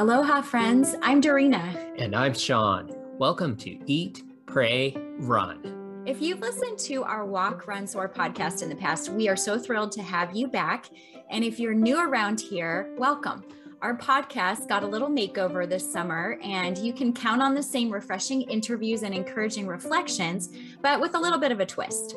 Aloha, friends. I'm Dorina. And I'm Sean. Welcome to Eat, Pray, Run. If you've listened to our Walk, Run, Soar podcast in the past, we are so thrilled to have you back. And if you're new around here, welcome. Our podcast got a little makeover this summer, and you can count on the same refreshing interviews and encouraging reflections, but with a little bit of a twist.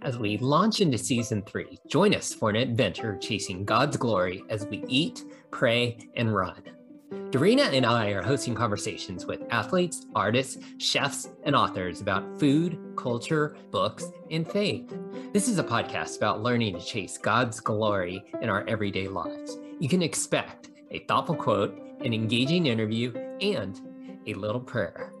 As we launch into season three, join us for an adventure chasing God's glory as we eat, pray, and run. Dorina and I are hosting conversations with athletes, artists, chefs, and authors about food, culture, books, and faith. This is a podcast about learning to chase God's glory in our everyday lives. You can expect a thoughtful quote, an engaging interview, and a little prayer.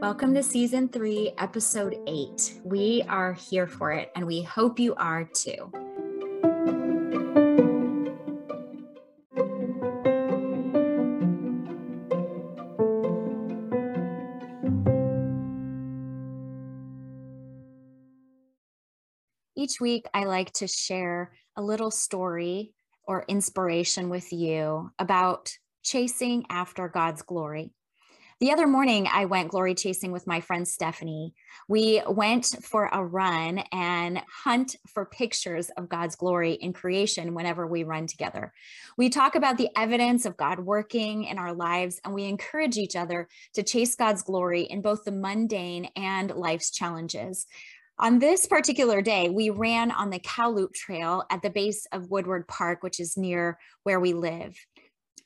Welcome to season three, episode eight. We are here for it, and we hope you are too. Each week, I like to share a little story or inspiration with you about chasing after God's glory. The other morning, I went glory chasing with my friend Stephanie. We went for a run and hunt for pictures of God's glory in creation whenever we run together. We talk about the evidence of God working in our lives, and we encourage each other to chase God's glory in both the mundane and life's challenges. On this particular day, we ran on the Cowloop Trail at the base of Woodward Park, which is near where we live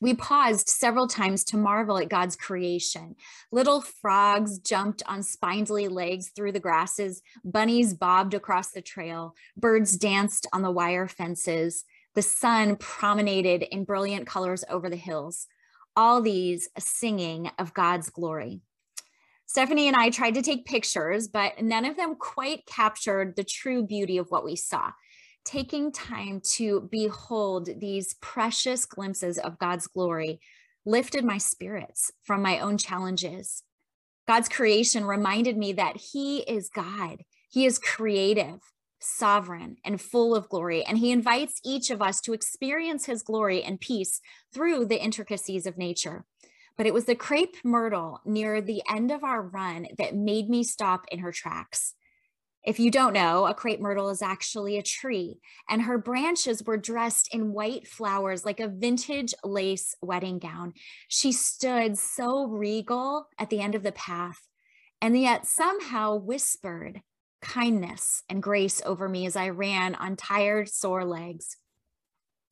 we paused several times to marvel at God's creation. Little frogs jumped on spindly legs through the grasses, bunnies bobbed across the trail, birds danced on the wire fences, the sun promenaded in brilliant colors over the hills. All these singing of God's glory. Stephanie and I tried to take pictures, but none of them quite captured the true beauty of what we saw taking time to behold these precious glimpses of God's glory lifted my spirits from my own challenges. God's creation reminded me that He is God, He is creative, sovereign, and full of glory. And He invites each of us to experience His glory and peace through the intricacies of nature. But it was the crepe myrtle near the end of our run that made me stop in her tracks. If you don't know, a crepe myrtle is actually a tree, and her branches were dressed in white flowers like a vintage lace wedding gown. She stood so regal at the end of the path, and yet somehow whispered kindness and grace over me as I ran on tired, sore legs.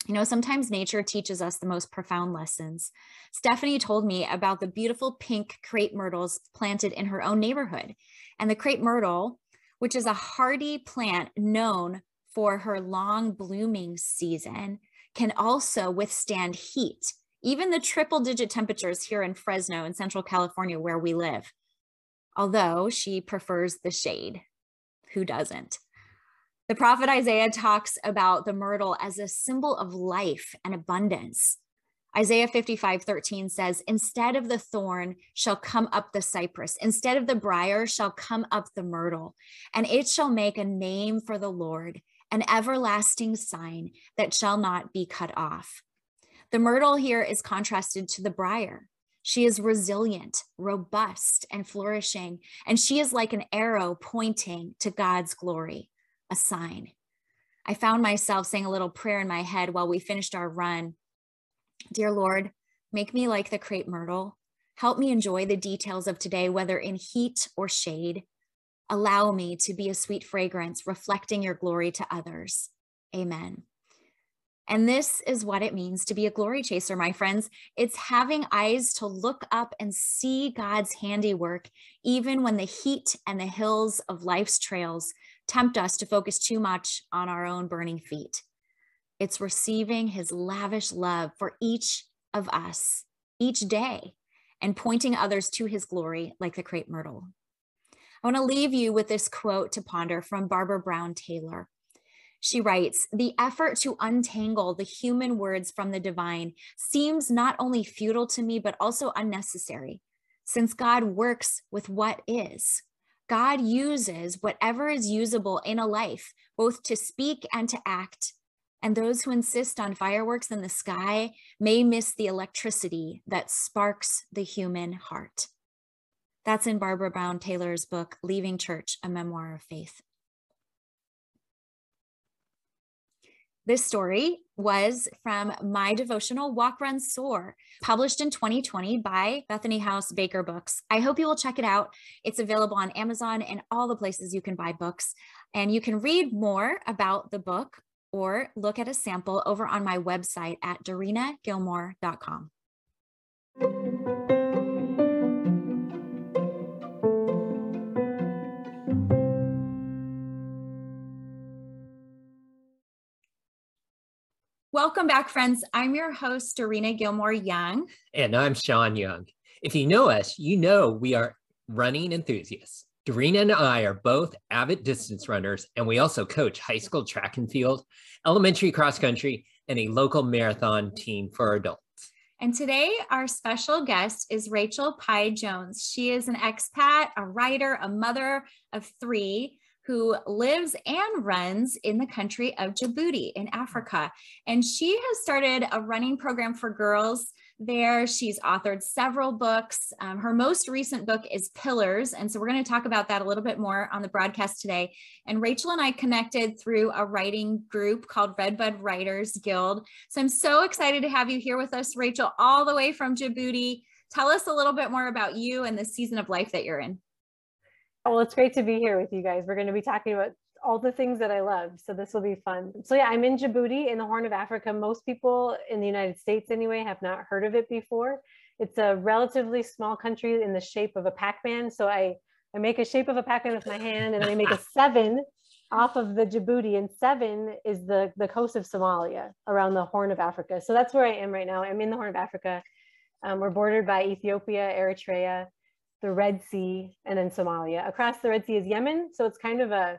You know, sometimes nature teaches us the most profound lessons. Stephanie told me about the beautiful pink crepe myrtles planted in her own neighborhood. And the crepe myrtle which is a hardy plant known for her long blooming season, can also withstand heat, even the triple digit temperatures here in Fresno in Central California, where we live. Although she prefers the shade. Who doesn't? The prophet Isaiah talks about the myrtle as a symbol of life and abundance. Isaiah 55, 13 says, Instead of the thorn shall come up the cypress, instead of the brier shall come up the myrtle, and it shall make a name for the Lord, an everlasting sign that shall not be cut off. The myrtle here is contrasted to the brier. She is resilient, robust, and flourishing, and she is like an arrow pointing to God's glory, a sign. I found myself saying a little prayer in my head while we finished our run Dear Lord, make me like the crepe myrtle. Help me enjoy the details of today, whether in heat or shade. Allow me to be a sweet fragrance, reflecting your glory to others. Amen. And this is what it means to be a glory chaser, my friends. It's having eyes to look up and see God's handiwork, even when the heat and the hills of life's trails tempt us to focus too much on our own burning feet. It's receiving his lavish love for each of us each day and pointing others to his glory like the crepe myrtle. I want to leave you with this quote to ponder from Barbara Brown Taylor. She writes The effort to untangle the human words from the divine seems not only futile to me, but also unnecessary, since God works with what is. God uses whatever is usable in a life, both to speak and to act, and those who insist on fireworks in the sky may miss the electricity that sparks the human heart. That's in Barbara Brown Taylor's book, Leaving Church, a Memoir of Faith. This story was from my devotional Walk, Run, Soar, published in 2020 by Bethany House Baker Books. I hope you will check it out. It's available on Amazon and all the places you can buy books. And you can read more about the book or look at a sample over on my website at dorinagilmore.com. Welcome back, friends. I'm your host, Dorina Gilmore Young. And I'm Sean Young. If you know us, you know we are running enthusiasts. Dorina and I are both avid distance runners, and we also coach high school track and field, elementary cross country, and a local marathon team for adults. And today, our special guest is Rachel Pieh Jones. She is an expat, a writer, a mother of three who lives and runs in the country of Djibouti in Africa. And she has started a running program for girls there. She's authored several books. Um, her most recent book is Pillars. And so we're going to talk about that a little bit more on the broadcast today. And Rachel and I connected through a writing group called Redbud Writers Guild. So I'm so excited to have you here with us, Rachel, all the way from Djibouti. Tell us a little bit more about you and the season of life that you're in. Well, it's great to be here with you guys. We're going to be talking about all the things that I love. So this will be fun. So yeah, I'm in Djibouti in the Horn of Africa. Most people in the United States anyway have not heard of it before. It's a relatively small country in the shape of a Pac-Man. So I, I make a shape of a Pac-Man with my hand and I make a seven off of the Djibouti and seven is the, the coast of Somalia around the Horn of Africa. So that's where I am right now. I'm in the Horn of Africa. Um, we're bordered by Ethiopia, Eritrea, the Red Sea, and then Somalia. Across the Red Sea is Yemen, so it's kind of a,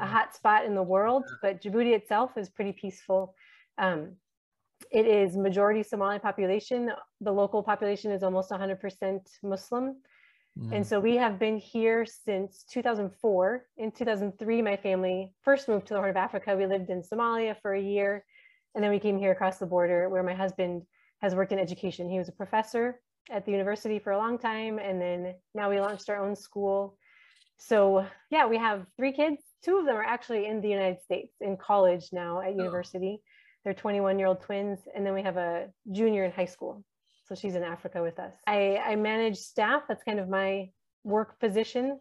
a hot spot in the world, but Djibouti itself is pretty peaceful. Um, it is majority Somali population. The local population is almost 100% Muslim. Mm. And so we have been here since 2004. In 2003, my family first moved to the Horn of Africa. We lived in Somalia for a year, and then we came here across the border where my husband has worked in education. He was a professor at the university for a long time. And then now we launched our own school. So yeah, we have three kids. Two of them are actually in the United States in college now at oh. university. They're 21 year old twins. And then we have a junior in high school. So she's in Africa with us. I, I manage staff. That's kind of my work position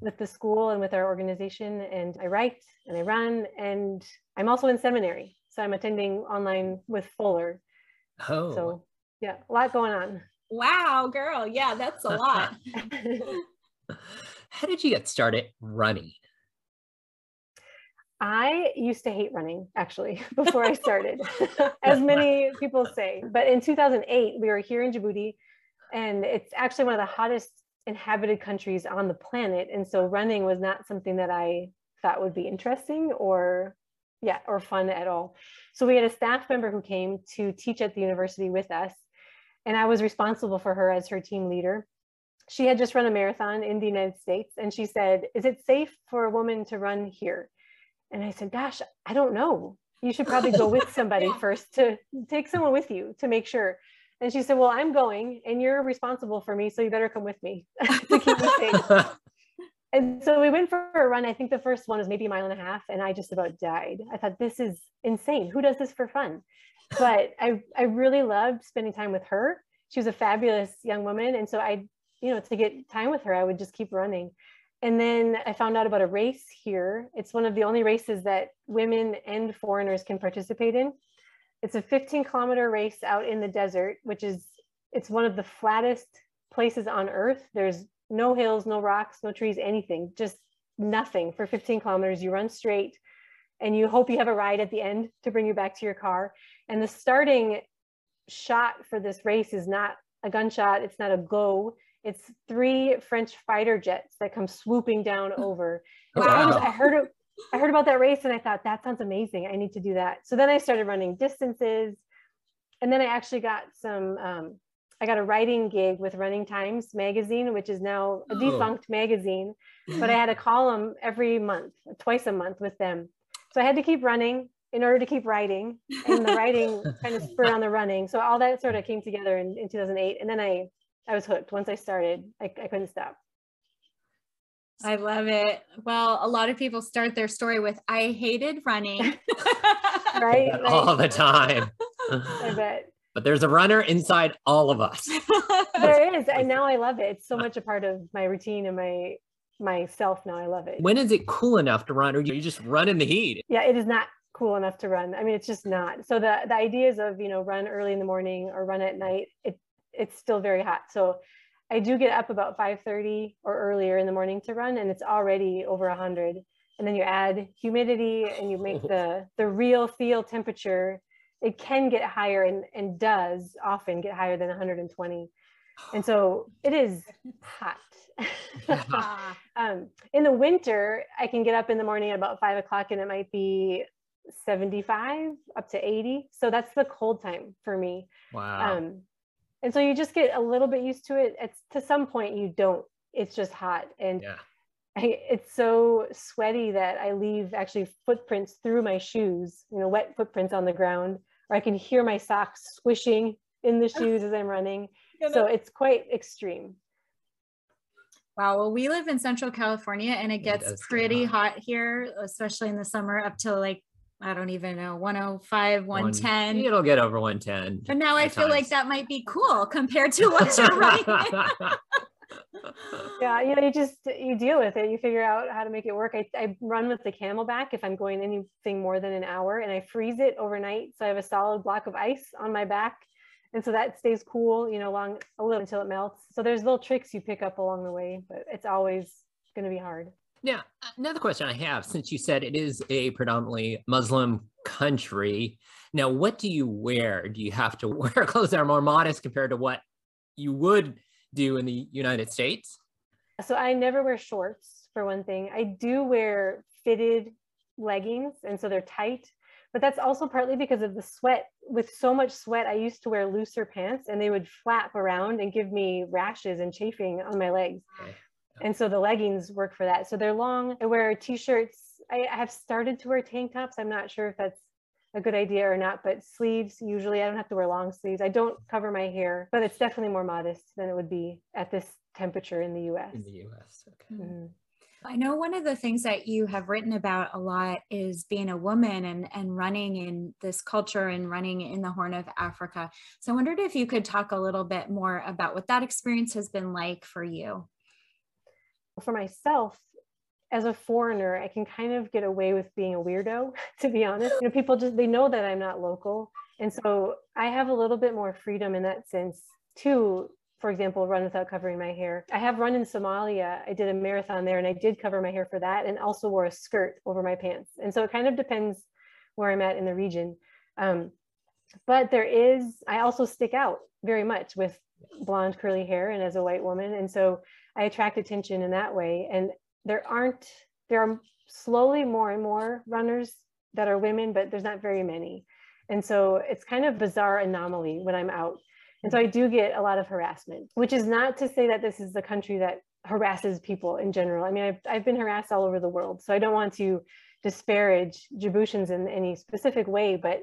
with the school and with our organization. And I write and I run. And I'm also in seminary. So I'm attending online with Fuller. Oh. So yeah, a lot going on. Wow, girl. Yeah, that's a lot. How did you get started running? I used to hate running actually before I started, as many people say. But in 2008, we were here in Djibouti, and it's actually one of the hottest inhabited countries on the planet. And so running was not something that I thought would be interesting or yeah, or fun at all. So we had a staff member who came to teach at the university with us and I was responsible for her as her team leader. She had just run a marathon in the United States, and she said, Is it safe for a woman to run here? And I said, Gosh, I don't know. You should probably go with somebody yeah. first to take someone with you to make sure. And she said, Well, I'm going, and you're responsible for me, so you better come with me to keep me safe. and so we went for a run. I think the first one was maybe a mile and a half, and I just about died. I thought, This is insane. Who does this for fun? But I, I really loved spending time with her. She was a fabulous young woman. And so I, you know, to get time with her, I would just keep running. And then I found out about a race here. It's one of the only races that women and foreigners can participate in. It's a 15 kilometer race out in the desert, which is, it's one of the flattest places on earth. There's no hills, no rocks, no trees, anything, just nothing for 15 kilometers. You run straight and you hope you have a ride at the end to bring you back to your car. And the starting shot for this race is not a gunshot, it's not a go, it's three French fighter jets that come swooping down over. Wow. I, was, I heard I heard about that race and I thought that sounds amazing. I need to do that. So then I started running distances, and then I actually got some. Um, I got a writing gig with Running Times magazine, which is now a oh. defunct magazine, but I had a column every month, twice a month with them. So I had to keep running in order to keep writing and the writing kind of spurred on the running. So all that sort of came together in, in 2008. And then I, I was hooked. Once I started, I, I couldn't stop. I love it. Well, a lot of people start their story with I hated running. right? All the time. I bet. But there's a runner inside all of us. there is. And now I love it. It's so much a part of my routine and my myself now. I love it. When is it cool enough to run or you just run in the heat? Yeah, it is not cool enough to run. I mean, it's just not. So the the ideas of, you know, run early in the morning or run at night, it it's still very hot. So I do get up about 5:30 or earlier in the morning to run and it's already over 100. And then you add humidity and you make the the real feel temperature it can get higher and, and does often get higher than 120. And so it is hot. um, in the winter, I can get up in the morning at about five o'clock and it might be 75 up to 80. So that's the cold time for me. Wow. Um, and so you just get a little bit used to it. It's to some point you don't. It's just hot. And yeah. I, it's so sweaty that I leave actually footprints through my shoes, you know, wet footprints on the ground or I can hear my socks squishing in the shoes as I'm running. So it's quite extreme. Wow. Well, we live in Central California and it gets it pretty hot. hot here, especially in the summer, up to like I don't even know, 105, 110. One, oh it'll get over 110. But now I feel times. like that might be cool compared to what you're running. yeah, you know, you just you deal with it. You figure out how to make it work. I, I run with the CamelBak if I'm going anything more than an hour, and I freeze it overnight. So I have a solid block of ice on my back, and so that stays cool, you know, long a little until it melts. So there's little tricks you pick up along the way, but it's always going to be hard. Now, another question I have, since you said it is a predominantly Muslim country, now what do you wear? Do you have to wear clothes that are more modest compared to what you would do in the United States? So I never wear shorts for one thing. I do wear fitted leggings and so they're tight, but that's also partly because of the sweat. With so much sweat, I used to wear looser pants and they would flap around and give me rashes and chafing on my legs. Okay. And so the leggings work for that. So they're long. I wear t-shirts. I have started to wear tank tops. I'm not sure if that's a good idea or not, but sleeves, usually I don't have to wear long sleeves. I don't cover my hair, but it's definitely more modest than it would be at this temperature in the US. In the US, okay. Mm-hmm. I know one of the things that you have written about a lot is being a woman and, and running in this culture and running in the Horn of Africa. So I wondered if you could talk a little bit more about what that experience has been like for you. For myself, as a foreigner, I can kind of get away with being a weirdo, to be honest. You know, people just they know that I'm not local. And so I have a little bit more freedom in that sense to, for example, run without covering my hair. I have run in Somalia. I did a marathon there and I did cover my hair for that and also wore a skirt over my pants. And so it kind of depends where I'm at in the region. Um, but there is, I also stick out very much with blonde curly hair and as a white woman. And so I attract attention in that way. And there aren't there are slowly more and more runners that are women but there's not very many. And so it's kind of bizarre anomaly when i'm out. And so i do get a lot of harassment which is not to say that this is the country that harasses people in general. I mean i've, I've been harassed all over the world so i don't want to disparage djiboutians in any specific way but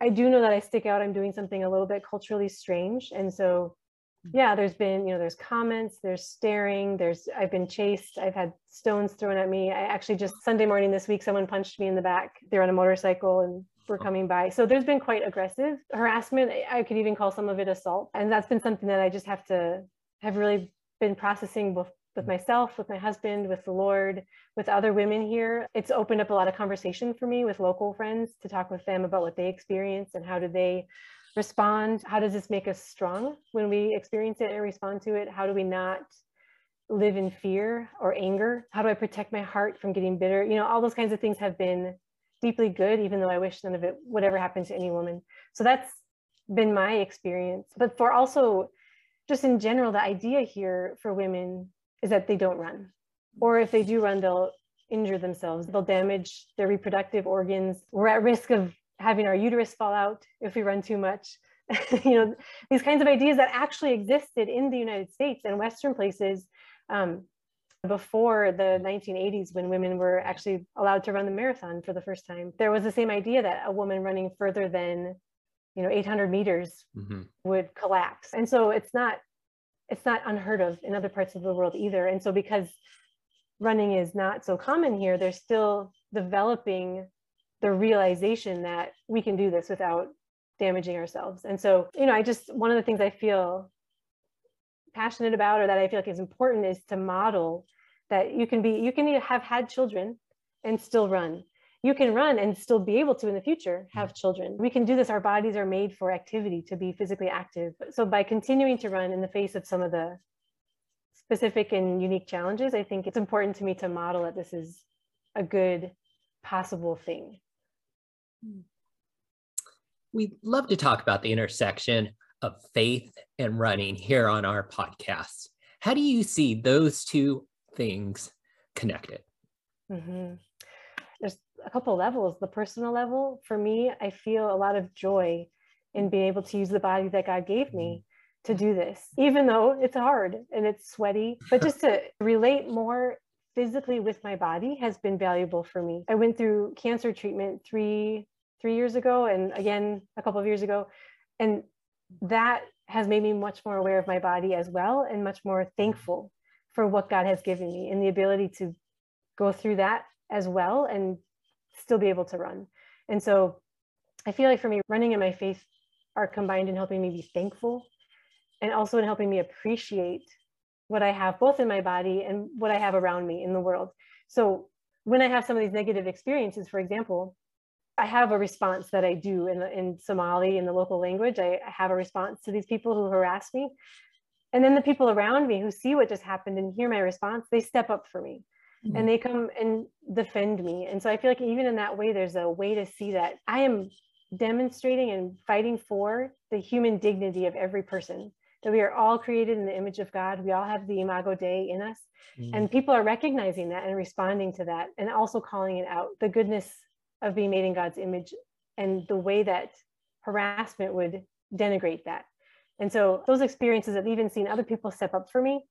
i do know that i stick out. I'm doing something a little bit culturally strange. And so yeah there's been you know there's comments there's staring there's i've been chased i've had stones thrown at me. I actually just sunday morning this week someone punched me in the back. They're on a motorcycle and were oh. coming by. So there's been quite aggressive harassment. I could even call some of it assault. And that's been something that i just have to have really been processing with, with myself with my husband with the lord with other women here. It's opened up a lot of conversation for me with local friends to talk with them about what they experience and how do they respond? How does this make us strong when we experience it and respond to it? How do we not live in fear or anger? How do I protect my heart from getting bitter? You know, all those kinds of things have been deeply good, even though I wish none of it would ever happen to any woman. So that's been my experience. But for also, just in general, the idea here for women is that they don't run. Or if they do run, they'll injure themselves, they'll damage their reproductive organs. We're at risk of having our uterus fall out if we run too much. you know, these kinds of ideas that actually existed in the United States and Western places um, before the 1980s when women were actually allowed to run the marathon for the first time. There was the same idea that a woman running further than you know 800 meters mm-hmm. would collapse. And so it's not it's not unheard of in other parts of the world either. And so because running is not so common here, they're still developing the realization that we can do this without damaging ourselves. And so, you know, I just one of the things I feel passionate about or that I feel like is important is to model that you can be you can have had children and still run. You can run and still be able to in the future have children. We can do this. Our bodies are made for activity, to be physically active. So by continuing to run in the face of some of the specific and unique challenges, I think it's important to me to model that this is a good possible thing. We'd love to talk about the intersection of faith and running here on our podcast. How do you see those two things connected? Mm-hmm. There's a couple levels. The personal level, for me, I feel a lot of joy in being able to use the body that God gave me to do this, even though it's hard and it's sweaty. But just to relate more physically with my body has been valuable for me. I went through cancer treatment three three years ago and again a couple of years ago, and that has made me much more aware of my body as well and much more thankful for what God has given me and the ability to go through that as well and still be able to run. And so I feel like for me, running and my faith are combined in helping me be thankful and also in helping me appreciate what I have both in my body and what I have around me in the world. So when I have some of these negative experiences, for example, I have a response that I do in, in Somali, in the local language. I, I have a response to these people who harass me. And then the people around me who see what just happened and hear my response, they step up for me mm-hmm. and they come and defend me. And so I feel like even in that way, there's a way to see that I am demonstrating and fighting for the human dignity of every person, that we are all created in the image of God. We all have the imago Dei in us. Mm-hmm. And people are recognizing that and responding to that and also calling it out the goodness of being made in God's image and the way that harassment would denigrate that. And so those experiences of even seeing other people step up for me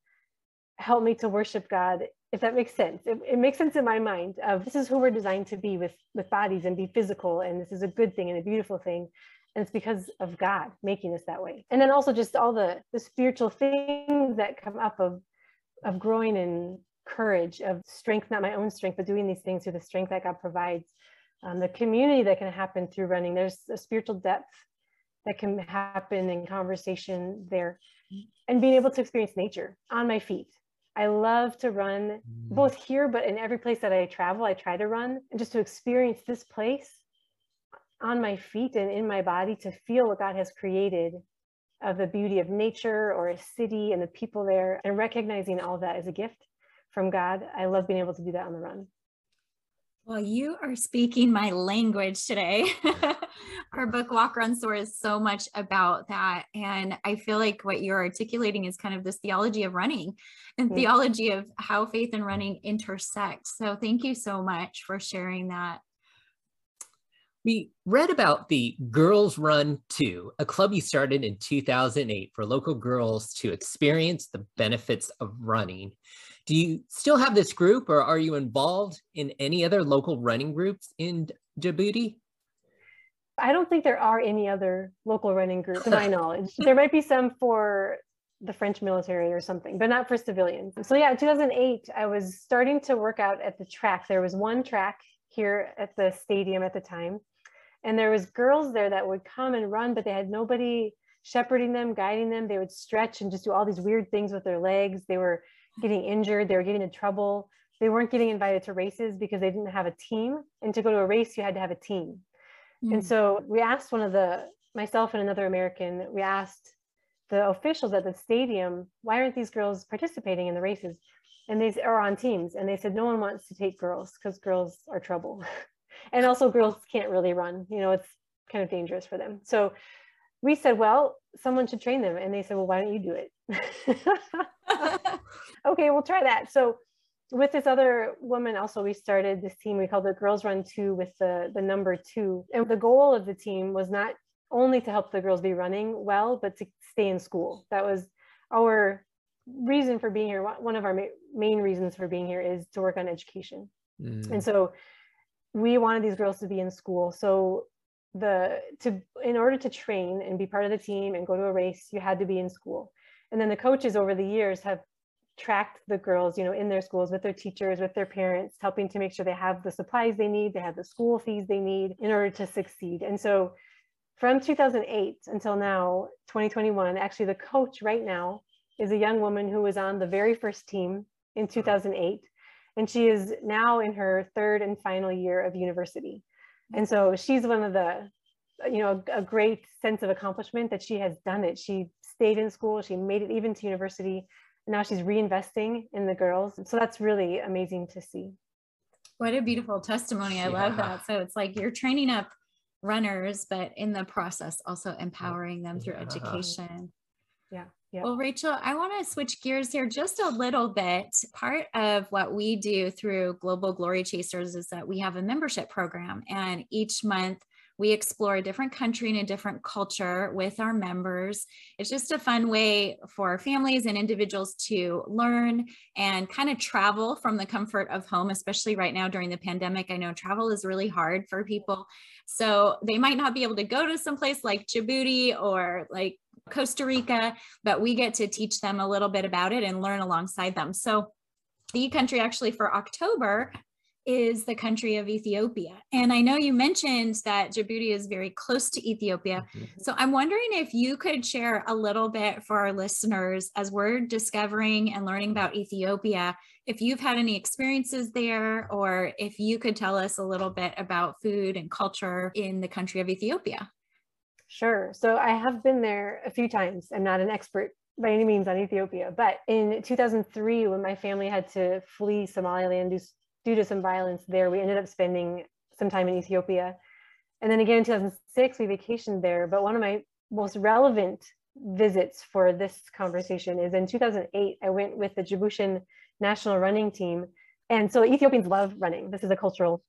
help me to worship God, if that makes sense. It, it, makes sense in my mind of this is who we're designed to be with, with bodies and be physical. And this is a good thing and a beautiful thing. And it's because of God making us that way. And then also just all the, the spiritual things that come up of, of growing in courage, of strength, not my own strength, but doing these things through the strength that God provides um, the community that can happen through running. There's a spiritual depth that can happen in conversation there and being able to experience nature on my feet. I love to run mm. both here, but in every place that I travel, I try to run and just to experience this place on my feet and in my body to feel what God has created of the beauty of nature or a city and the people there and recognizing all that as a gift from God. I love being able to do that on the run. Well, you are speaking my language today. Our book, Walk, Run, Soar, is so much about that. And I feel like what you're articulating is kind of this theology of running and mm-hmm. theology of how faith and running intersect. So thank you so much for sharing that. We read about the Girls Run 2, a club you started in 2008 for local girls to experience the benefits of running. Do you still have this group or are you involved in any other local running groups in Djibouti? I don't think there are any other local running groups to my knowledge. There might be some for the French military or something, but not for civilians. So yeah, in 2008, I was starting to work out at the track. There was one track here at the stadium at the time, and there was girls there that would come and run, but they had nobody shepherding them, guiding them. They would stretch and just do all these weird things with their legs. They were getting injured, they were getting in trouble. They weren't getting invited to races because they didn't have a team. And to go to a race, you had to have a team. Mm. And so we asked one of the, myself and another American, we asked the officials at the stadium, why aren't these girls participating in the races? And they are on teams. And they said, no one wants to take girls because girls are trouble. and also, girls can't really run. You know, it's kind of dangerous for them. So we said, well, someone should train them. And they said, well, why don't you do it? okay, we'll try that. So with this other woman also we started this team we called the girls run two with the the number two and the goal of the team was not only to help the girls be running well but to stay in school that was our reason for being here, one of our ma- main reasons for being here is to work on education. Mm. And so we wanted these girls to be in school. So the to in order to train and be part of the team and go to a race, you had to be in school. And then the coaches over the years have tracked the girls, you know, in their schools with their teachers, with their parents, helping to make sure they have the supplies they need, they have the school fees they need in order to succeed. And so from 2008 until now, 2021, actually the coach right now is a young woman who was on the very first team in uh-huh. 2008 and she is now in her third and final year of university and so she's one of the you know a, a great sense of accomplishment that she has done it. She stayed in school she made it even to university and now she's reinvesting in the girls. So that's really amazing to see. What a beautiful testimony. I yeah. love that. So it's like you're training up runners but in the process also empowering them through yeah. education. Yeah well, Rachel, I want to switch gears here just a little bit. Part of what we do through Global Glory Chasers is that we have a membership program, and each month we explore a different country and a different culture with our members. It's just a fun way for families and individuals to learn and kind of travel from the comfort of home, especially right now during the pandemic. I know travel is really hard for people. So they might not be able to go to some place like Djibouti or like Costa Rica, but we get to teach them a little bit about it and learn alongside them. So the country actually for October is the country of Ethiopia. And I know you mentioned that Djibouti is very close to Ethiopia. Mm-hmm. So I'm wondering if you could share a little bit for our listeners as we're discovering and learning about Ethiopia, if you've had any experiences there, or if you could tell us a little bit about food and culture in the country of Ethiopia. Sure. So I have been there a few times. I'm not an expert by any means on Ethiopia, but in 2003, when my family had to flee Somaliland due, to some violence there, we ended up spending some time in Ethiopia. And then again in 2006, we vacationed there. But one of my most relevant visits for this conversation is in 2008, I went with the Djiboutian national running team. And so Ethiopians love running. This is a cultural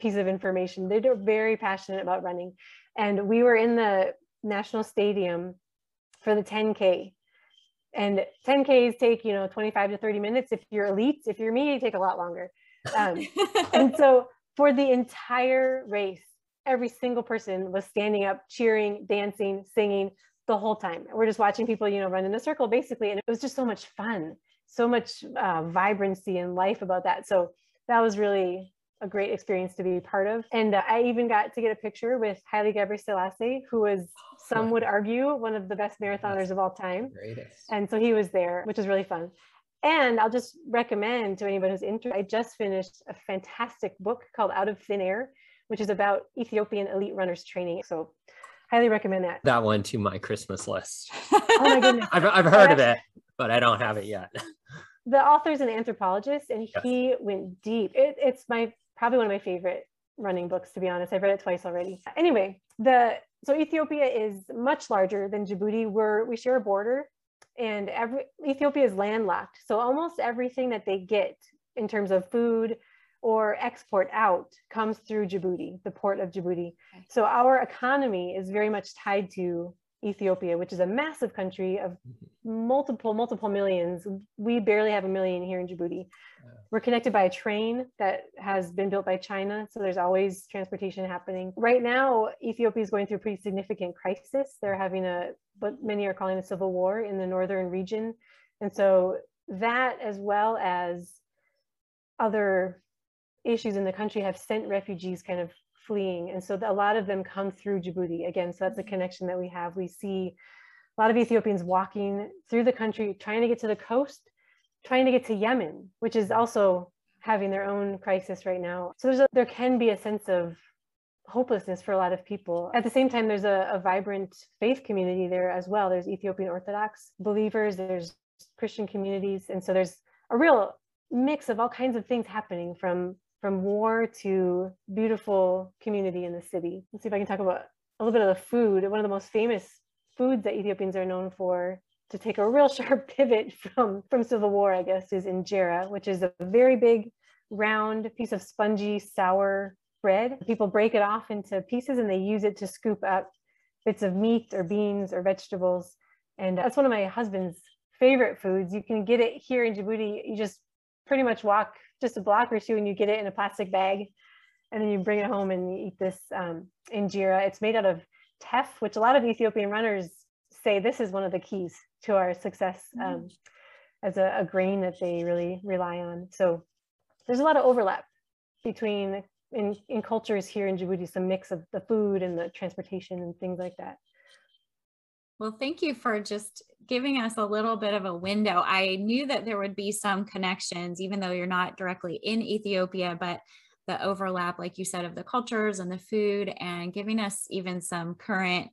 piece of information. They're very passionate about running. And we were in the national stadium for the 10K. And 10Ks take, you know, 25 to 30 minutes. If you're elite, if you're me, you take a lot longer. Um, and so for the entire race, every single person was standing up, cheering, dancing, singing the whole time. We're just watching people, you know, run in a circle basically. And it was just so much fun, so much uh, vibrancy and life about that. So that was really a great experience to be part of. And uh, I even got to get a picture with Haile Gebrselassie, who was, some would argue, one of the best marathoners of all time. Greatest. And so he was there, which was really fun. And I'll just recommend to anybody who's interested, I just finished a fantastic book called Out of Thin Air, which is about Ethiopian elite runners training. So highly recommend that. That one to my Christmas list. oh my goodness. I've, I've heard of it, but I don't have it yet. The author's an anthropologist and yes. he went deep. It, it's my probably one of my favorite running books, to be honest. I've read it twice already. Anyway, the so Ethiopia is much larger than Djibouti. We're, we share a border and every Ethiopia is landlocked. So almost everything that they get in terms of food or export out comes through Djibouti, the port of Djibouti. Okay. So our economy is very much tied to Ethiopia, which is a massive country of mm-hmm. multiple, multiple millions. We barely have a million here in Djibouti. We're connected by a train that has been built by China, so there's always transportation happening. Right now, Ethiopia is going through a pretty significant crisis. They're having a, what many are calling a civil war in the northern region. And so that, as well as other issues in the country, have sent refugees kind of fleeing. And so a lot of them come through Djibouti. Again, so that's a mm-hmm. connection that we have. We see a lot of Ethiopians walking through the country, trying to get to the coast, trying to get to Yemen, which is also having their own crisis right now. So a, there can be a sense of hopelessness for a lot of people. At the same time, there's a, a vibrant faith community there as well. There's Ethiopian Orthodox believers, there's Christian communities. And so there's a real mix of all kinds of things happening from from war to beautiful community in the city. Let's see if I can talk about a little bit of the food. One of the most famous foods that Ethiopians are known for to take a real sharp pivot from, from civil war, I guess, is injera, which is a very big round piece of spongy sour bread. People break it off into pieces and they use it to scoop up bits of meat or beans or vegetables. And that's one of my husband's favorite foods. You can get it here in Djibouti. You just pretty much walk just a block or two and you get it in a plastic bag. And then you bring it home and you eat this um, injera. It's made out of teff, which a lot of Ethiopian runners say this is one of the keys to our success mm. um, as a, a grain that they really rely on. So there's a lot of overlap between in, in cultures here in Djibouti, some mix of the food and the transportation and things like that. Well, thank you for just giving us a little bit of a window. I knew that there would be some connections, even though you're not directly in Ethiopia, but the overlap, like you said, of the cultures and the food, and giving us even some current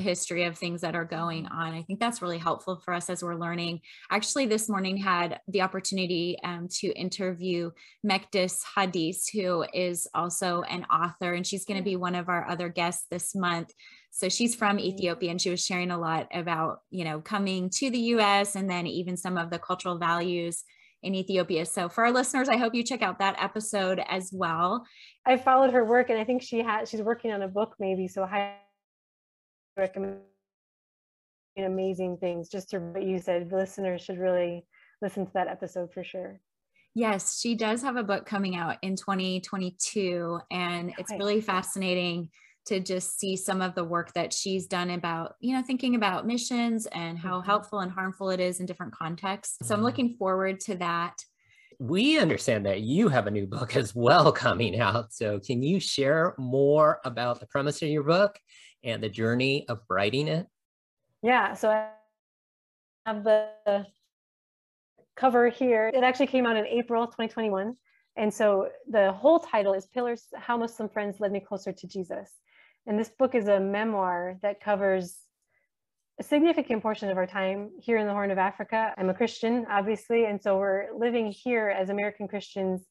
history of things that are going on. I think that's really helpful for us as we're learning. Actually, this morning had the opportunity um, to interview Mekdes Haddis, who is also an author, and she's going to be one of our other guests this month. So she's from Ethiopia and she was sharing a lot about, you know, coming to the US and then even some of the cultural values in Ethiopia. So for our listeners, I hope you check out that episode as well. I followed her work and I think she had she's working on a book maybe. So I recommend amazing things. Just to what you said, listeners should really listen to that episode for sure. Yes, she does have a book coming out in 2022 and it's really fascinating to just see some of the work that she's done about, you know, thinking about missions and how mm-hmm. helpful and harmful it is in different contexts. So I'm mm-hmm. looking forward to that. We understand that you have a new book as well coming out. So can you share more about the premise of your book and the journey of writing it? Yeah, so I have the cover here. It actually came out in April 2021. And so the whole title is Pillars How Muslim Friends Led Me Closer to Jesus. And this book is a memoir that covers a significant portion of our time here in the Horn of Africa. I'm a Christian, obviously, and so we're living here as American Christians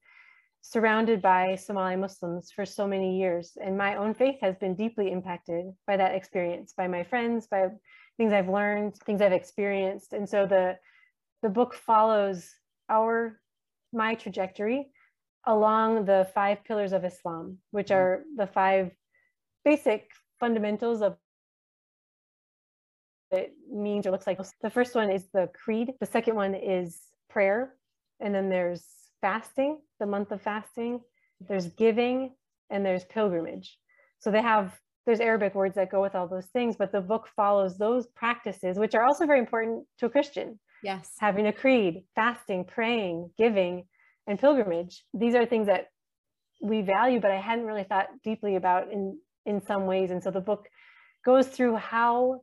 surrounded by Somali Muslims for so many years. And my own faith has been deeply impacted by that experience, by my friends, by things I've learned, things I've experienced. And so the the book follows our my trajectory along the five pillars of Islam, which mm-hmm. are the five basic fundamentals of it means or looks like. The first one is the creed. The second one is prayer. And then there's fasting, the month of fasting. There's giving and there's pilgrimage. So they have, there's Arabic words that go with all those things, but the book follows those practices, which are also very important to a Christian. Yes. Having a creed, fasting, praying, giving, and pilgrimage. These are things that we value, but I hadn't really thought deeply about in in some ways. And so the book goes through how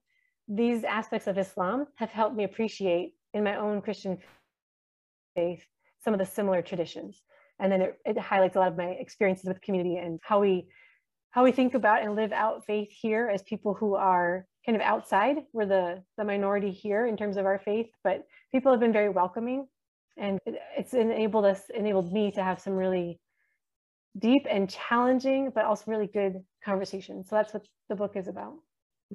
these aspects of Islam have helped me appreciate in my own Christian faith some of the similar traditions. And then it, it highlights a lot of my experiences with community and how we how we think about and live out faith here as people who are kind of outside. We're the, the minority here in terms of our faith, but people have been very welcoming and it's enabled us, enabled me to have some really deep and challenging, but also really good conversations. So that's what the book is about.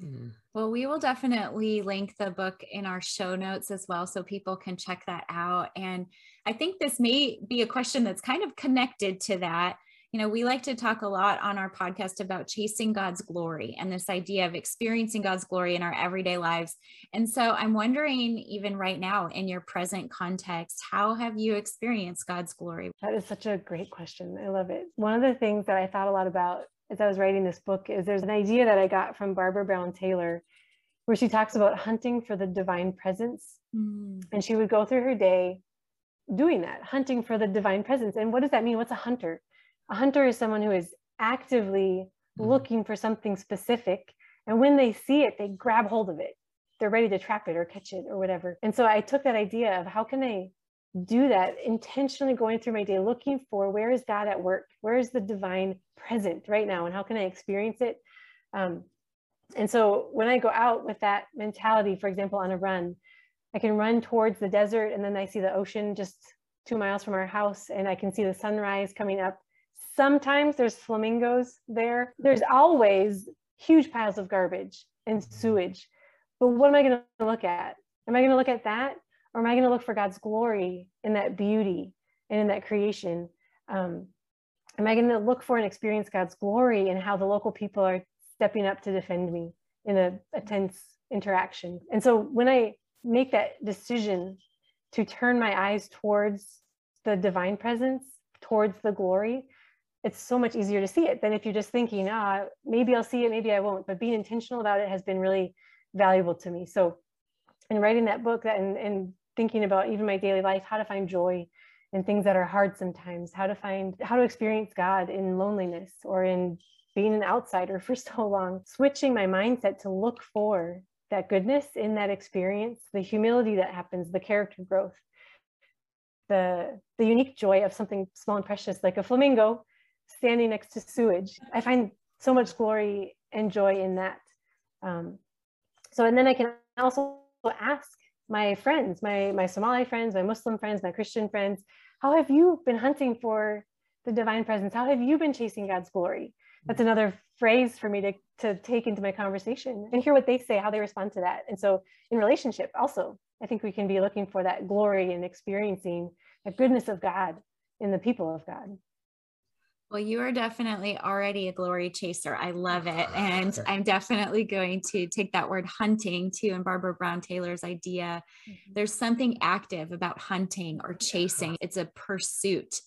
Mm-hmm. Well, we will definitely link the book in our show notes as well so people can check that out. And I think this may be a question that's kind of connected to that you know, we like to talk a lot on our podcast about chasing God's glory and this idea of experiencing God's glory in our everyday lives. And so I'm wondering, even right now in your present context, how have you experienced God's glory? That is such a great question. I love it. One of the things that I thought a lot about as I was writing this book is there's an idea that I got from Barbara Brown Taylor where she talks about hunting for the divine presence. Mm. And she would go through her day doing that, hunting for the divine presence. And what does that mean? What's a hunter? A hunter is someone who is actively mm-hmm. looking for something specific. And when they see it, they grab hold of it. They're ready to trap it or catch it or whatever. And so I took that idea of how can I do that intentionally going through my day looking for where is god at work where is the divine present right now and how can i experience it um, and so when i go out with that mentality for example on a run i can run towards the desert and then i see the ocean just two miles from our house and i can see the sunrise coming up Sometimes there's flamingos there. There's always huge piles of garbage and sewage. But what am I going to look at? Am I going to look at that? Or am I going to look for God's glory in that beauty and in that creation? Um, am I going to look for and experience God's glory in how the local people are stepping up to defend me in a, a tense interaction? And so when I make that decision to turn my eyes towards the divine presence, towards the glory, it's so much easier to see it than if you're just thinking, ah, maybe I'll see it, maybe I won't. But being intentional about it has been really valuable to me. So in writing that book that and, and thinking about even my daily life, how to find joy in things that are hard sometimes, how to find how to experience God in loneliness or in being an outsider for so long, switching my mindset to look for that goodness in that experience, the humility that happens, the character growth, the, the unique joy of something small and precious like a flamingo standing next to sewage. I find so much glory and joy in that. Um, so, and then I can also ask my friends, my, my Somali friends, my Muslim friends, my Christian friends, how have you been hunting for the divine presence? How have you been chasing God's glory? That's mm. another phrase for me to, to take into my conversation and hear what they say, how they respond to that. And so in relationship also, I think we can be looking for that glory and experiencing the goodness of God in the people of God. Well, you are definitely already a glory chaser. I love it. And I'm definitely going to take that word hunting too in Barbara Brown Taylor's idea. Mm-hmm. There's something active about hunting or chasing, it's a pursuit.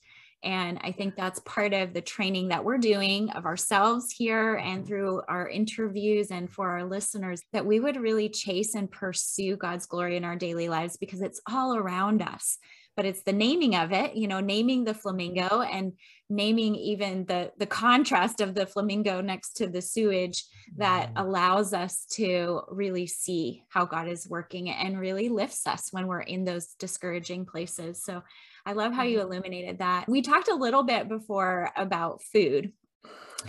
And I think that's part of the training that we're doing of ourselves here and mm-hmm. through our interviews and for our listeners that we would really chase and pursue God's glory in our daily lives because it's all around us. But it's the naming of it, you know, naming the flamingo and naming even the the contrast of the flamingo next to the sewage that mm-hmm. allows us to really see how God is working and really lifts us when we're in those discouraging places. So I love how you mm-hmm. illuminated that. We talked a little bit before about food.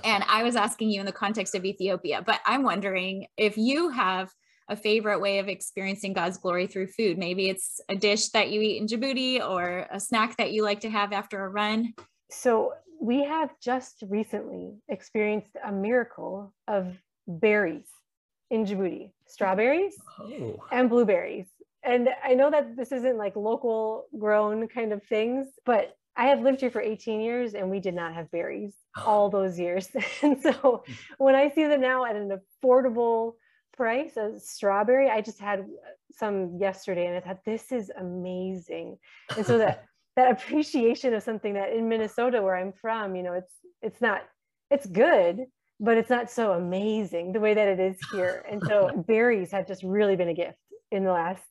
And I was asking you in the context of Ethiopia, but I'm wondering if you have a favorite way of experiencing God's glory through food. Maybe it's a dish that you eat in Djibouti or a snack that you like to have after a run. So, we have just recently experienced a miracle of berries in Djibouti strawberries oh. and blueberries and I know that this isn't like local grown kind of things, but I have lived here for 18 years and we did not have berries oh. all those years. and so when I see them now at an affordable price, a strawberry, I just had some yesterday and I thought this is amazing. And so that that appreciation of something that in Minnesota where I'm from, you know, it's it's not it's good, but it's not so amazing the way that it is here. And so berries have just really been a gift in the last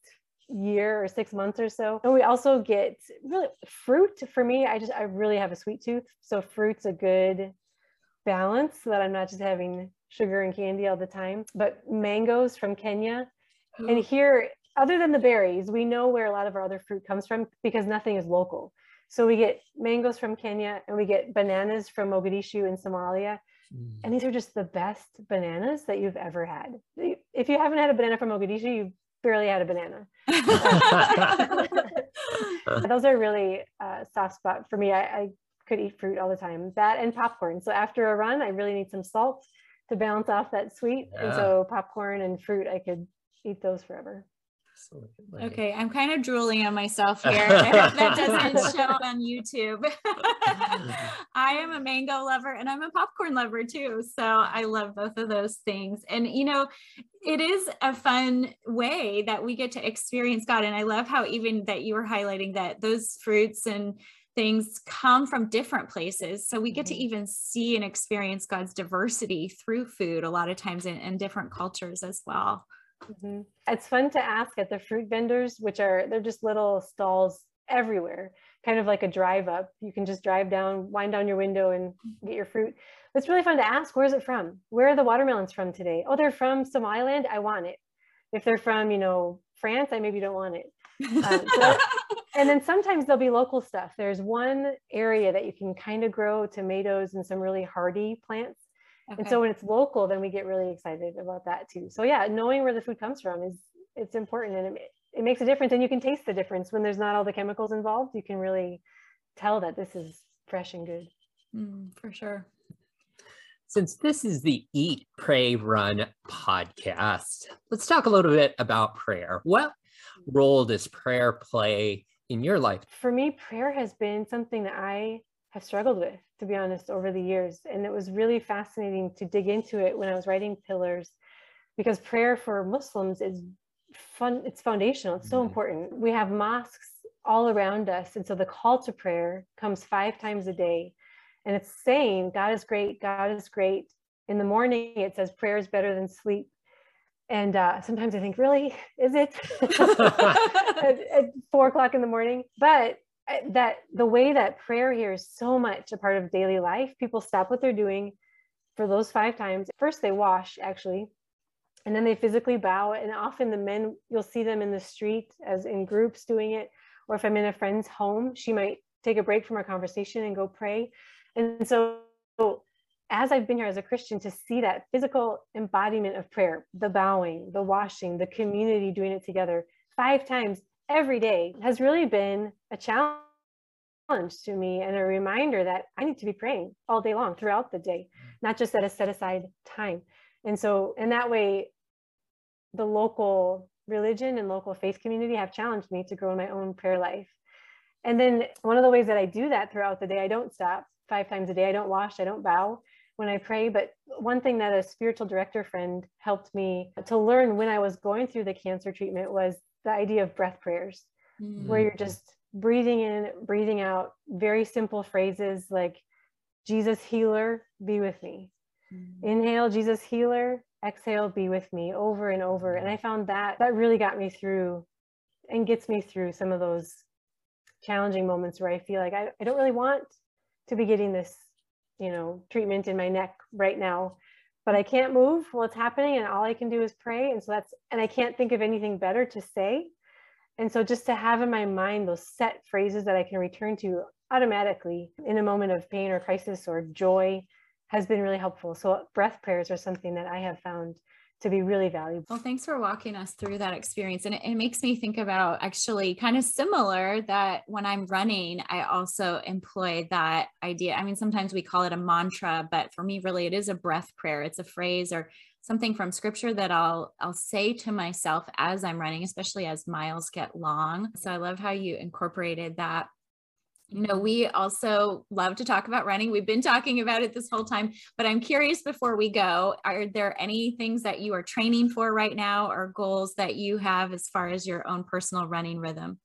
year or six months or so. And we also get really fruit for me. I just, I really have a sweet tooth. So fruit's a good balance so that I'm not just having sugar and candy all the time. But mangoes from Kenya. And here, other than the berries, we know where a lot of our other fruit comes from because nothing is local. So we get mangoes from Kenya and we get bananas from Mogadishu in Somalia. Mm. And these are just the best bananas that you've ever had. If you haven't had a banana from Mogadishu, you've barely had a banana. Those are really a soft spot for me. I, I could eat fruit all the time. That and popcorn. So after a run, I really need some salt to balance off that sweet. Yeah. And so popcorn and fruit, I could eat those forever. Okay, I'm kind of drooling on myself here. that doesn't show on YouTube. I am a mango lover and I'm a popcorn lover too. So I love both of those things. And, you know, it is a fun way that we get to experience God. And I love how even that you were highlighting that those fruits and things come from different places. So we get to mm-hmm. even see and experience God's diversity through food a lot of times in, in different cultures as well. Mm-hmm. It's fun to ask at the fruit vendors, which are they're just little stalls everywhere, kind of like a drive up. You can just drive down, wind down your window, and get your fruit. It's really fun to ask, where's it from? Where are the watermelons from today? Oh, they're from Somaliland. I want it. If they're from, you know, France, I maybe don't want it. Um, so, and then sometimes there'll be local stuff. There's one area that you can kind of grow tomatoes and some really hardy plants Okay. And so when it's local, then we get really excited about that too. So yeah, knowing where the food comes from is it's important and it, it makes a difference. And you can taste the difference when there's not all the chemicals involved. You can really tell that this is fresh and good. Mm, for sure. Since this is the Eat, Pray, Run podcast, let's talk a little bit about prayer. What role does prayer play in your life? For me, prayer has been something that I have struggled with, to be honest, over the years. And it was really fascinating to dig into it when I was writing Pillars, because prayer for Muslims is fun it's foundational it's so mm-hmm. important. We have mosques all around us and so the call to prayer comes five times a day. And it's saying god is great god is great. In the morning it says prayer is better than sleep. And uh, sometimes i think really? Is it? At, at, four o'clock in the morning. But that the way that prayer here is so much a part of daily life people stop what they're doing for those five times. First they wash actually and then they physically bow and often the men you'll see them in the street as in groups doing it or if i'm in a friend's home she might take a break from our conversation and go pray. And so as i've been here as a christian to see that physical embodiment of prayer the bowing the washing the community doing it together five times every day has really been a challenge to me and a reminder that i need to be praying all day long throughout the day mm. not just at a set aside time. And so in that way the local religion and local faith community have challenged me to grow in my own prayer life. And then one of the ways that i do that throughout the day i don't stop five times a day. I don't wash i don't bow when i pray. But one thing that a spiritual director friend helped me to learn when i was going through the cancer treatment was the idea of breath prayers mm-hmm. where you're just breathing in breathing out very simple phrases like jesus healer be with me mm-hmm. inhale jesus healer exhale be with me over and over and i found that that really got me through and gets me through some of those challenging moments where i feel like i, I don't really want to be getting this you know treatment in my neck right now but i can't move while it's happening and all i can do is pray and so that's and i can't think of anything better to say and so just to have in my mind those set phrases that i can return to automatically in a moment of pain or crisis or joy has been really helpful. So breath prayers are something that I have found to be really valuable. Well, thanks for walking us through that experience. And it, it, makes me think about actually kind of similar that when I'm running, I also employ that idea. I mean, sometimes we call it a mantra, but for me, really, it is a breath prayer. It's a phrase or something from scripture that I'll I'll say to myself as I'm running, especially as miles get long. So I love how you incorporated that know, we also love to talk about running. We've been talking about it this whole time, but I'm curious before we go, are there any things that you are training for right now or goals that you have as far as your own personal running rhythm?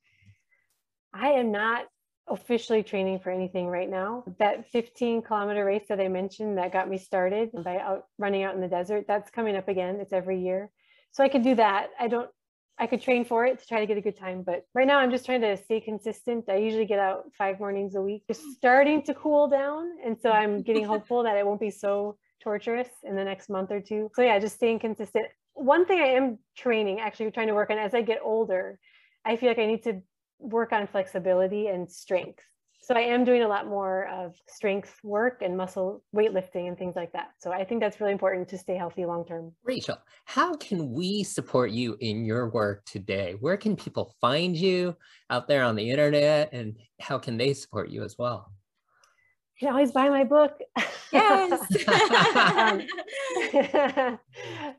I am not officially training for anything right now. That 15 kilometer race that I mentioned that got me started by out running out in the desert, that's coming up again. It's every year. So I could do that. I don't I could train for it to try to get a good time, but right now I'm just trying to stay consistent. I usually get out five mornings a week. It's starting to cool down. And so I'm getting hopeful that it won't be so torturous in the next month or two. So yeah, just staying consistent. One thing I am training, actually trying to work on as I get older, I feel like I need to work on flexibility and strength. So I am doing a lot more of strength work and muscle weightlifting and things like that. So I think that's really important to stay healthy long term. Rachel, how can we support you in your work today? Where can people find you out there on the internet and how can they support you as well? You can always buy my book. Yes. um,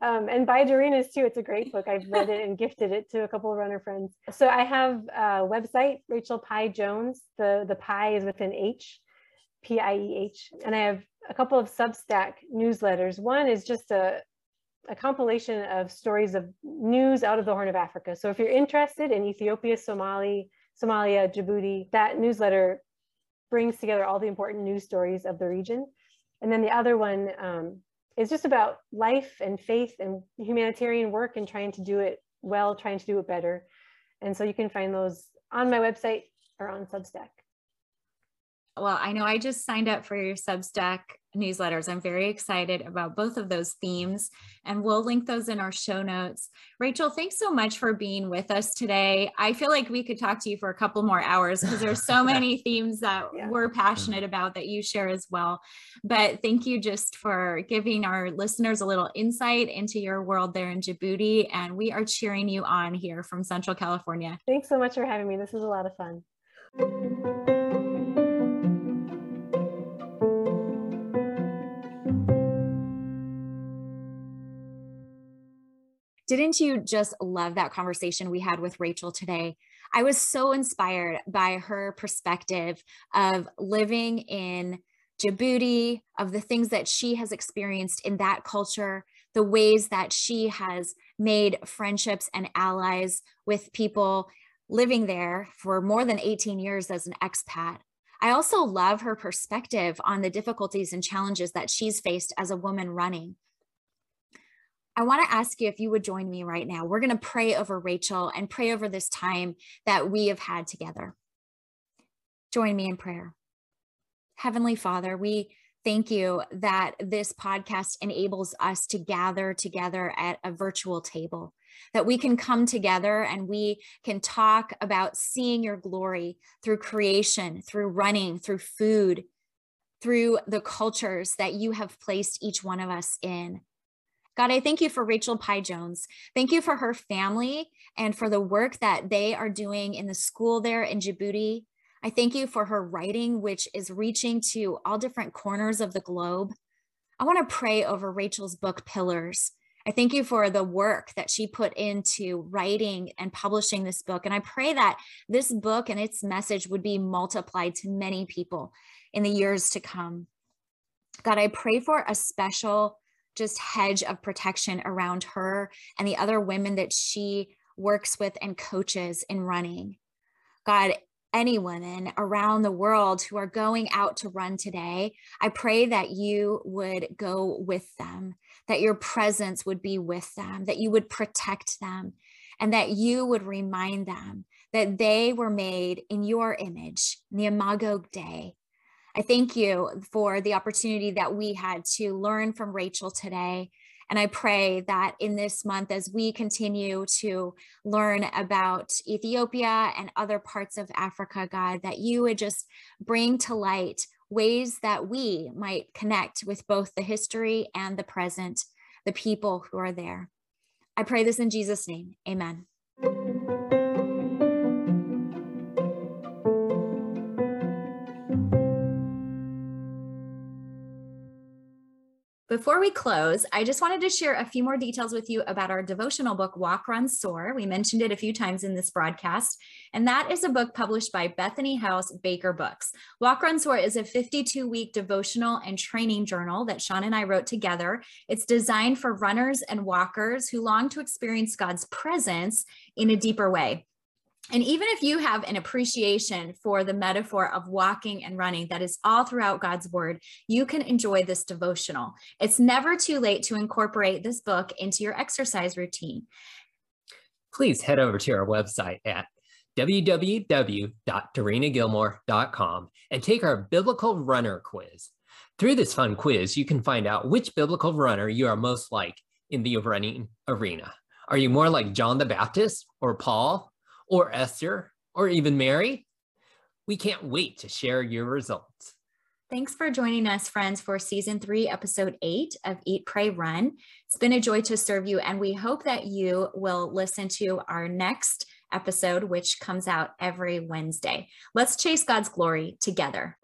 um, and buy Dorina's too. It's a great book. I've read it and gifted it to a couple of runner friends. So I have a website, Rachel Pieh Jones. The the pie is with an H, P I E H, and I have a couple of Substack newsletters. One is just a a compilation of stories of news out of the Horn of Africa. So if you're interested in Ethiopia, Somali, Somalia, Djibouti, that newsletter brings together all the important news stories of the region. And then the other one um, is just about life and faith and humanitarian work and trying to do it well, trying to do it better. And so you can find those on my website or on Substack well, I know I just signed up for your Substack newsletters. I'm very excited about both of those themes, and we'll link those in our show notes. Rachel, thanks so much for being with us today. I feel like we could talk to you for a couple more hours because there's so many themes that yeah. we're passionate about that you share as well. But thank you just for giving our listeners a little insight into your world there in Djibouti. And we are cheering you on here from Central California. Thanks so much for having me. This was a lot of fun. Didn't you just love that conversation we had with Rachel today? I was so inspired by her perspective of living in Djibouti, of the things that she has experienced in that culture, the ways that she has made friendships and allies with people living there for more than 18 years as an expat. I also love her perspective on the difficulties and challenges that she's faced as a woman running. I want to ask you if you would join me right now. We're going to pray over Rachel and pray over this time that we have had together. Join me in prayer. Heavenly Father, we thank you that this podcast enables us to gather together at a virtual table, that we can come together and we can talk about seeing your glory through creation, through running, through food, through the cultures that you have placed each one of us in. God, I thank you for Rachel Pieh Jones. Thank you for her family and for the work that they are doing in the school there in Djibouti. I thank you for her writing, which is reaching to all different corners of the globe. I want to pray over Rachel's book, Pillars. I thank you for the work that she put into writing and publishing this book. And I pray that this book and its message would be multiplied to many people in the years to come. God, I pray for a special just hedge of protection around her and the other women that she works with and coaches in running. God, any women around the world who are going out to run today, I pray that you would go with them, that your presence would be with them, that you would protect them, and that you would remind them that they were made in your image, in the Imago Dei. I thank you for the opportunity that we had to learn from Rachel today and I pray that in this month, as we continue to learn about Ethiopia and other parts of Africa, God, that you would just bring to light ways that we might connect with both the history and the present, the people who are there. I pray this in Jesus' name. Amen. Before we close, I just wanted to share a few more details with you about our devotional book, Walk, Run, Soar. We mentioned it a few times in this broadcast, and that is a book published by Bethany House Baker Books. Walk, Run, Soar is a 52 week devotional and training journal that Sean and I wrote together. It's designed for runners and walkers who long to experience God's presence in a deeper way. And even if you have an appreciation for the metaphor of walking and running that is all throughout God's word, you can enjoy this devotional. It's never too late to incorporate this book into your exercise routine. Please head over to our website at www.dorinagilmore.com and take our biblical runner quiz. Through this fun quiz, you can find out which biblical runner you are most like in the running arena. Are you more like John the Baptist or Paul or Esther or even Mary. We can't wait to share your results. Thanks for joining us, friends, for season three, episode eight of Eat, Pray, Run. It's been a joy to serve you, and we hope that you will listen to our next episode, which comes out every Wednesday. Let's chase God's glory together.